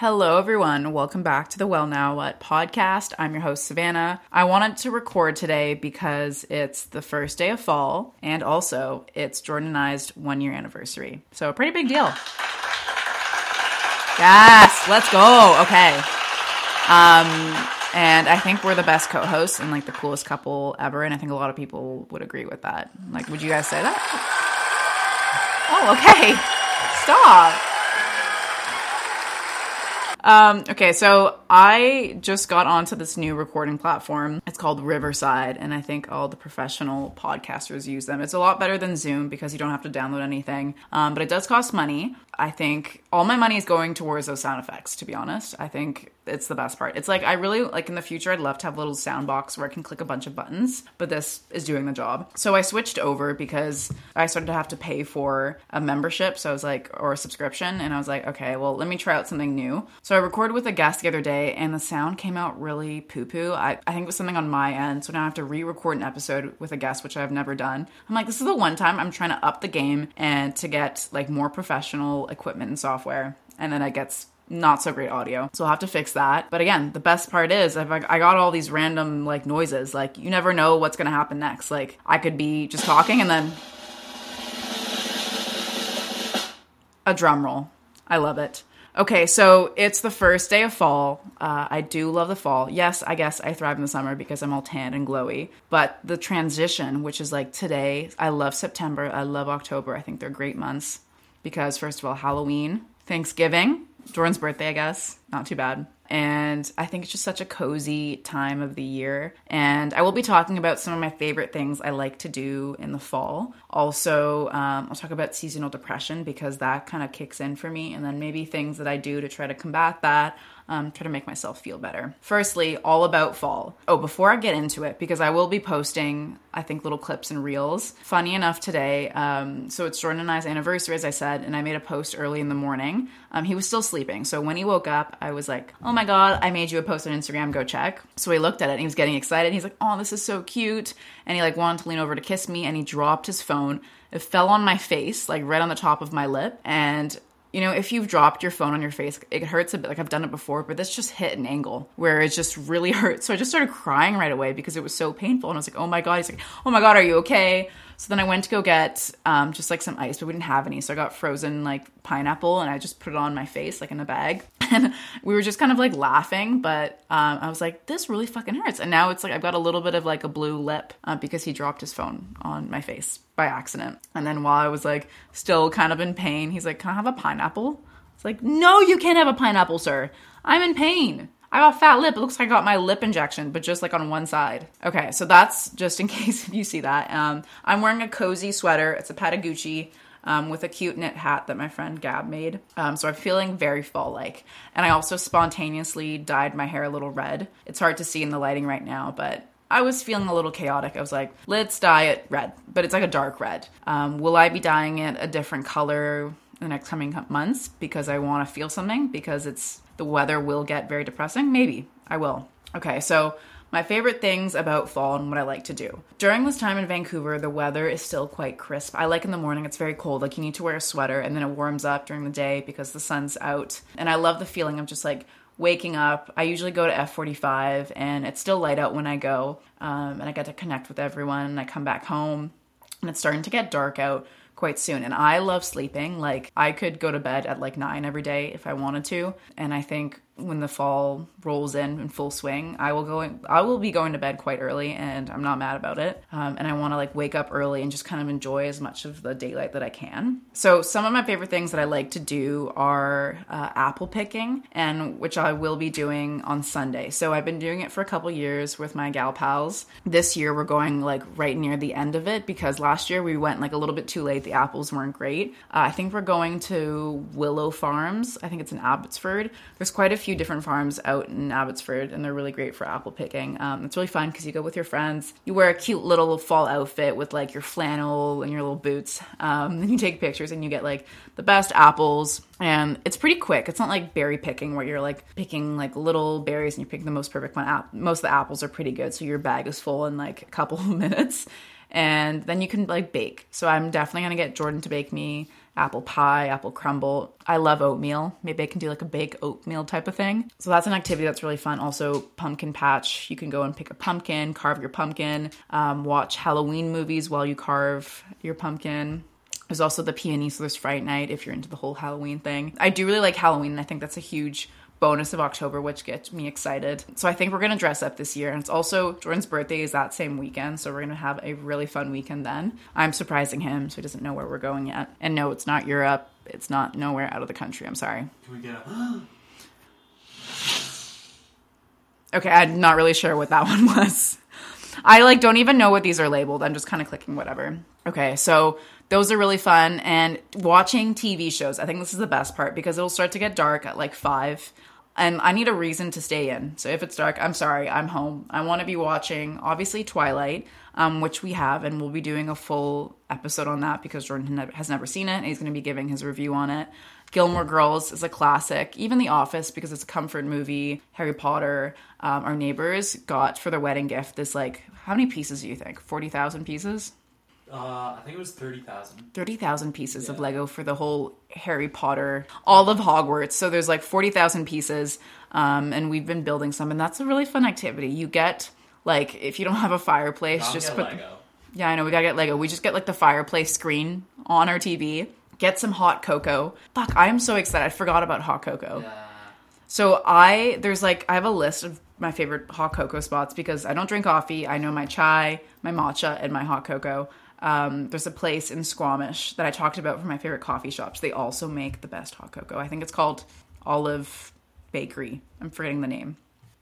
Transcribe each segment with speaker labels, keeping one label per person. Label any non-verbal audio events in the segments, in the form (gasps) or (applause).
Speaker 1: Hello, everyone. Welcome back to the Well Now What podcast. I'm your host, Savannah. I wanted to record today because it's the first day of fall and also it's Jordan and I's one year anniversary. So, a pretty big deal. Yes, let's go. Okay. Um, and I think we're the best co hosts and like the coolest couple ever. And I think a lot of people would agree with that. Like, would you guys say that? Oh, okay. Stop. Um, okay, so I just got onto this new recording platform. It's called Riverside, and I think all the professional podcasters use them. It's a lot better than Zoom because you don't have to download anything, um, but it does cost money. I think all my money is going towards those sound effects, to be honest. I think it's the best part. It's like I really like in the future I'd love to have a little sound box where I can click a bunch of buttons, but this is doing the job. So I switched over because I started to have to pay for a membership, so I was like or a subscription and I was like, okay, well, let me try out something new. So I recorded with a guest the other day and the sound came out really poo-poo. I, I think it was something on my end, so now I have to re-record an episode with a guest which I've never done. I'm like, this is the one time I'm trying to up the game and to get like more professional equipment and software. And then it gets not so great audio. So I'll have to fix that. But again, the best part is I've, I got all these random like noises. Like you never know what's going to happen next. Like I could be just talking and then a drum roll. I love it. Okay, so it's the first day of fall. Uh, I do love the fall. Yes, I guess I thrive in the summer because I'm all tan and glowy. But the transition, which is like today, I love September. I love October. I think they're great months because, first of all, Halloween, Thanksgiving, Jordan's birthday, I guess. Not too bad. And I think it's just such a cozy time of the year. And I will be talking about some of my favorite things I like to do in the fall. Also, um, I'll talk about seasonal depression because that kind of kicks in for me. And then maybe things that I do to try to combat that um, try to make myself feel better. Firstly, all about fall. Oh, before I get into it, because I will be posting, I think, little clips and reels. Funny enough, today, um, so it's Jordan and I's anniversary, as I said, and I made a post early in the morning. Um, he was still sleeping. So when he woke up, I was like, oh my God, I made you a post on Instagram, go check. So he looked at it and he was getting excited. He's like, oh, this is so cute. And he like wanted to lean over to kiss me and he dropped his phone. It fell on my face, like right on the top of my lip. And you know, if you've dropped your phone on your face, it hurts a bit. Like I've done it before, but this just hit an angle where it just really (laughs) hurt. So I just started crying right away because it was so painful. And I was like, oh my God. He's like, oh my God, are you okay? So then I went to go get um, just like some ice, but we didn't have any. So I got frozen like pineapple and I just put it on my face like in a bag. And we were just kind of like laughing, but um, I was like, this really fucking hurts. And now it's like I've got a little bit of like a blue lip uh, because he dropped his phone on my face by accident. And then while I was like still kind of in pain, he's like, can I have a pineapple? It's like, no, you can't have a pineapple, sir. I'm in pain. I got fat lip. It looks like I got my lip injection, but just like on one side. Okay, so that's just in (laughs) case if you see that. Um, I'm wearing a cozy sweater. It's a Patagucci um, with a cute knit hat that my friend Gab made. Um, so I'm feeling very fall like. And I also spontaneously dyed my hair a little red. It's hard to see in the lighting right now, but I was feeling a little chaotic. I was like, let's dye it red, but it's like a dark red. Um, will I be dyeing it a different color the next coming months because I want to feel something? Because it's the weather will get very depressing. Maybe I will. Okay, so my favorite things about fall and what I like to do. During this time in Vancouver, the weather is still quite crisp. I like in the morning, it's very cold. Like you need to wear a sweater and then it warms up during the day because the sun's out. And I love the feeling of just like waking up. I usually go to F45 and it's still light out when I go. Um, and I get to connect with everyone. And I come back home and it's starting to get dark out quite soon. And I love sleeping. Like I could go to bed at like nine every day if I wanted to. And I think when the fall rolls in in full swing, I will go. In, I will be going to bed quite early, and I'm not mad about it. Um, and I want to like wake up early and just kind of enjoy as much of the daylight that I can. So some of my favorite things that I like to do are uh, apple picking, and which I will be doing on Sunday. So I've been doing it for a couple years with my gal pals. This year we're going like right near the end of it because last year we went like a little bit too late. The apples weren't great. Uh, I think we're going to Willow Farms. I think it's in Abbotsford. There's quite a few few different farms out in Abbotsford, and they're really great for apple picking. Um, it's really fun because you go with your friends. You wear a cute little fall outfit with like your flannel and your little boots. Um, and you take pictures, and you get like the best apples. And it's pretty quick. It's not like berry picking where you're like picking like little berries and you pick the most perfect one. Most of the apples are pretty good, so your bag is full in like a couple of (laughs) minutes and then you can like bake. So I'm definitely gonna get Jordan to bake me apple pie, apple crumble. I love oatmeal. Maybe I can do like a bake oatmeal type of thing. So that's an activity that's really fun. Also, pumpkin patch. You can go and pick a pumpkin, carve your pumpkin, um, watch Halloween movies while you carve your pumpkin. There's also the there's Fright Night if you're into the whole Halloween thing. I do really like Halloween, I think that's a huge bonus of October, which gets me excited. So I think we're gonna dress up this year. And it's also Jordan's birthday is that same weekend, so we're gonna have a really fun weekend then. I'm surprising him, so he doesn't know where we're going yet. And no, it's not Europe. It's not nowhere out of the country. I'm sorry.
Speaker 2: Can we get a (gasps)
Speaker 1: Okay, I'm not really sure what that (laughs) one was. I like don't even know what these are labeled. I'm just kind of clicking whatever. Okay, so those are really fun and watching TV shows. I think this is the best part because it'll start to get dark at like 5 and I need a reason to stay in. So if it's dark, I'm sorry, I'm home. I want to be watching obviously Twilight, um, which we have, and we'll be doing a full episode on that because Jordan has never seen it. and He's going to be giving his review on it. Gilmore Girls is a classic. Even The Office because it's a comfort movie. Harry Potter. Um, our neighbors got for their wedding gift this like how many pieces do you think? Forty thousand pieces.
Speaker 2: Uh, I think it was thirty thousand.
Speaker 1: 30,000 pieces of Lego for the whole Harry Potter, all of Hogwarts. So there's like 40,000 pieces. Um, and we've been building some, and that's a really fun activity. You get, like, if you don't have a fireplace,
Speaker 2: I'll
Speaker 1: just put.
Speaker 2: Lego.
Speaker 1: Yeah, I know, we gotta get Lego. We just get like the fireplace screen on our TV, get some hot cocoa. Fuck, I am so excited. I forgot about hot cocoa.
Speaker 2: Yeah.
Speaker 1: So I there's like I have a list of my favorite hot cocoa spots because I don't drink coffee. I know my chai, my matcha, and my hot cocoa. Um, there's a place in Squamish that I talked about for my favorite coffee shops. They also make the best hot cocoa. I think it's called Olive Bakery. I'm forgetting the name.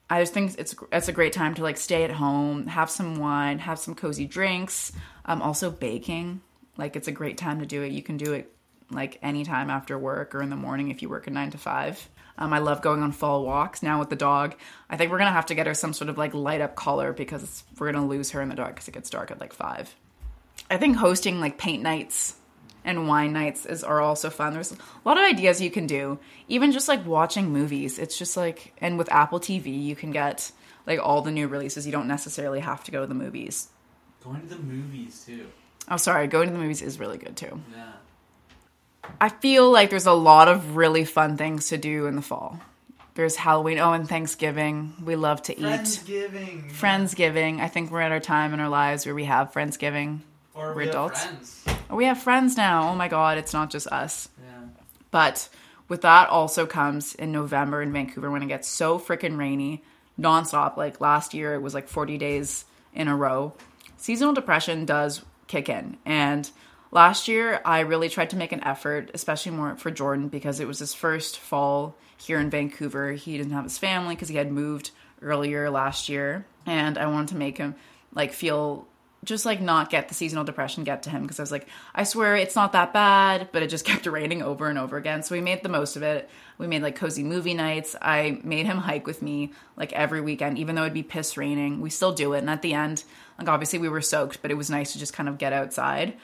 Speaker 1: I just think it's it's a great time to like stay at home, have some wine, have some cozy drinks. Um, also baking, like it's a great time to do it. You can do it like anytime after work or in the morning if you work a nine to five. Um, I love going on fall walks now with the dog. I think we're gonna have to get her some sort of like light up collar because we're gonna lose her in the dark because it gets dark at like five. I think hosting like paint nights and wine nights is are also fun. There's a lot of ideas you can do. Even just like watching movies. It's just like and with Apple TV you can get like all the new releases. You don't necessarily have to go to the movies.
Speaker 2: Going to the movies too.
Speaker 1: Oh sorry, going to the movies is really good too.
Speaker 2: Yeah.
Speaker 1: I feel like there's a lot of really fun things to do in the fall. There's Halloween, oh and Thanksgiving. We love to eat.
Speaker 2: Friendsgiving.
Speaker 1: Friendsgiving. I think we're at our time in our lives where we have Friendsgiving.
Speaker 2: Or
Speaker 1: We're
Speaker 2: we have
Speaker 1: adults.
Speaker 2: friends.
Speaker 1: We have friends now. Oh my god, it's not just us.
Speaker 2: Yeah.
Speaker 1: But with that also comes in November in Vancouver when it gets so freaking rainy, nonstop. Like last year, it was like 40 days in a row. Seasonal depression does kick in. And last year, I really tried to make an effort, especially more for Jordan, because it was his first fall here in Vancouver. He didn't have his family because he had moved earlier last year. And I wanted to make him like feel just like not get the seasonal depression get to him because I was like, I swear it's not that bad, but it just (laughs) kept raining over and over again. So we made the most of it. We made like cozy movie nights. I made him hike with me like every weekend, even though it'd be piss raining. We still do it. And at the end, like obviously we were soaked, but it was nice to just kind of get outside.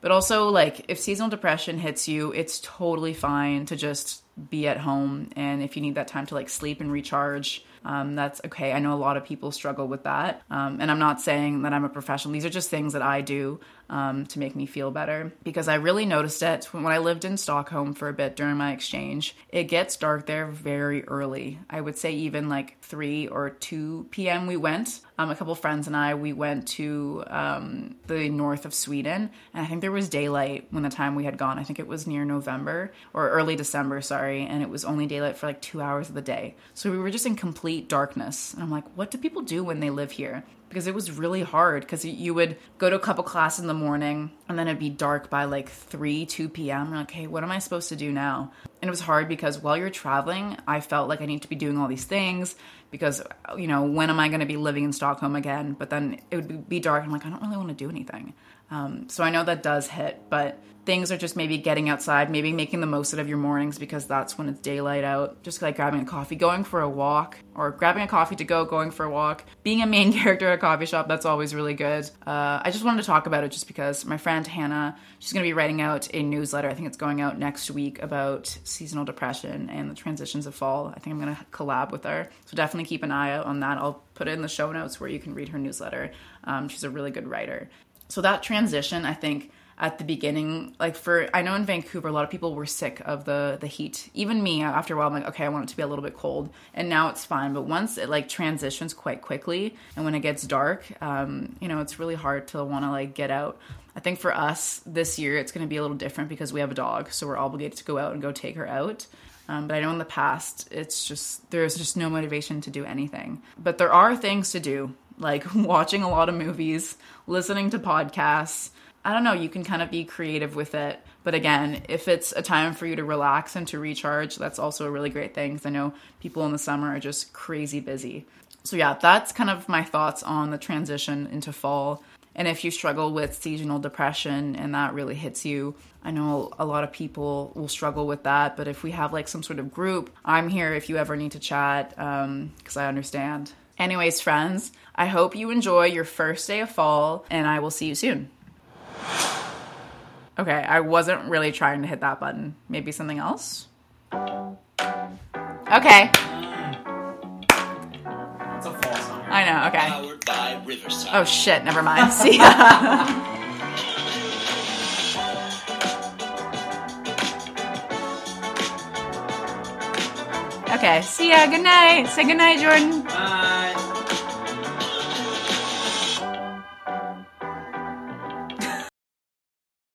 Speaker 1: But also, like, if seasonal depression hits you, it's totally fine to just be at home. And if you need that time to like sleep and recharge, um, that's okay. I know a lot of people struggle with that. Um, and I'm not saying that I'm a professional. These are just things that I do um, to make me feel better because I really noticed it when I lived in Stockholm for a bit during my exchange. It gets dark there very early. I would say even like 3 or 2 p.m. we went. Um, a couple friends and I, we went to um, the north of Sweden, and I think there was daylight when the time we had gone. I think it was near November or early December, sorry, and it was only daylight for like two hours of the day. So we were just in complete darkness. And I'm like, what do people do when they live here? Because it was really hard because you would go to a couple class in the morning and then it'd be dark by like 3, 2 p.m. You're like, hey, what am I supposed to do now? And it was hard because while you're traveling, I felt like I need to be doing all these things because, you know, when am I going to be living in Stockholm again? But then it would be dark. I'm like, I don't really want to do anything. Um, so I know that does hit, but things are just maybe getting outside, maybe making the most of your mornings because that's when it's daylight out. Just like grabbing a coffee, going for a walk, or grabbing a coffee to go, going for a walk. Being a main (laughs) character coffee shop, that's always really good. Uh, I just wanted to talk about it just because my friend Hannah, she's going to be writing out a newsletter. I think it's going out next week about seasonal depression and the transitions of fall. I think I'm going to collab with her. So definitely keep an eye out on that. I'll put it in the show notes where you can read her newsletter. Um, she's a really good writer. So that transition, I think, at the beginning. Like for I know in Vancouver, a lot of people were sick of the the heat. Even me, after a while, I'm like, okay, I want it to be a little bit cold, and now it's fine. But once it like transitions quite quickly, and when it gets dark, um, you know, it's really hard to want to like get out. I think for us this year, it's going to be a little different because we have a dog, so we're obligated to go out and go take her out. Um, but I know in the past, it's just there's just no motivation to do anything. But there are things to do, like (laughs) watching a lot of movies, listening to podcasts. I don't know, you can kind of be creative with it. But again, if it's a time for you to relax and to recharge, that's also a really great thing because I know people in the summer are just crazy busy. So, yeah, that's kind of my thoughts on the transition into fall. And if you struggle with seasonal depression and that really hits you, I know a lot of people will struggle with that. But if we have like some sort of group, I'm here if you ever need to chat um, because I understand. Anyways, friends, I hope you enjoy your first day of fall and I will see you soon. Okay, I wasn't really trying to hit that button. Maybe something else? Okay,
Speaker 2: It's a fall song.
Speaker 1: I know, okay.
Speaker 3: Powered by Riverside.
Speaker 1: Oh shit, never mind. (laughs) See ya. okay, see ya. Good night. Say good night, Jordan.
Speaker 2: Bye.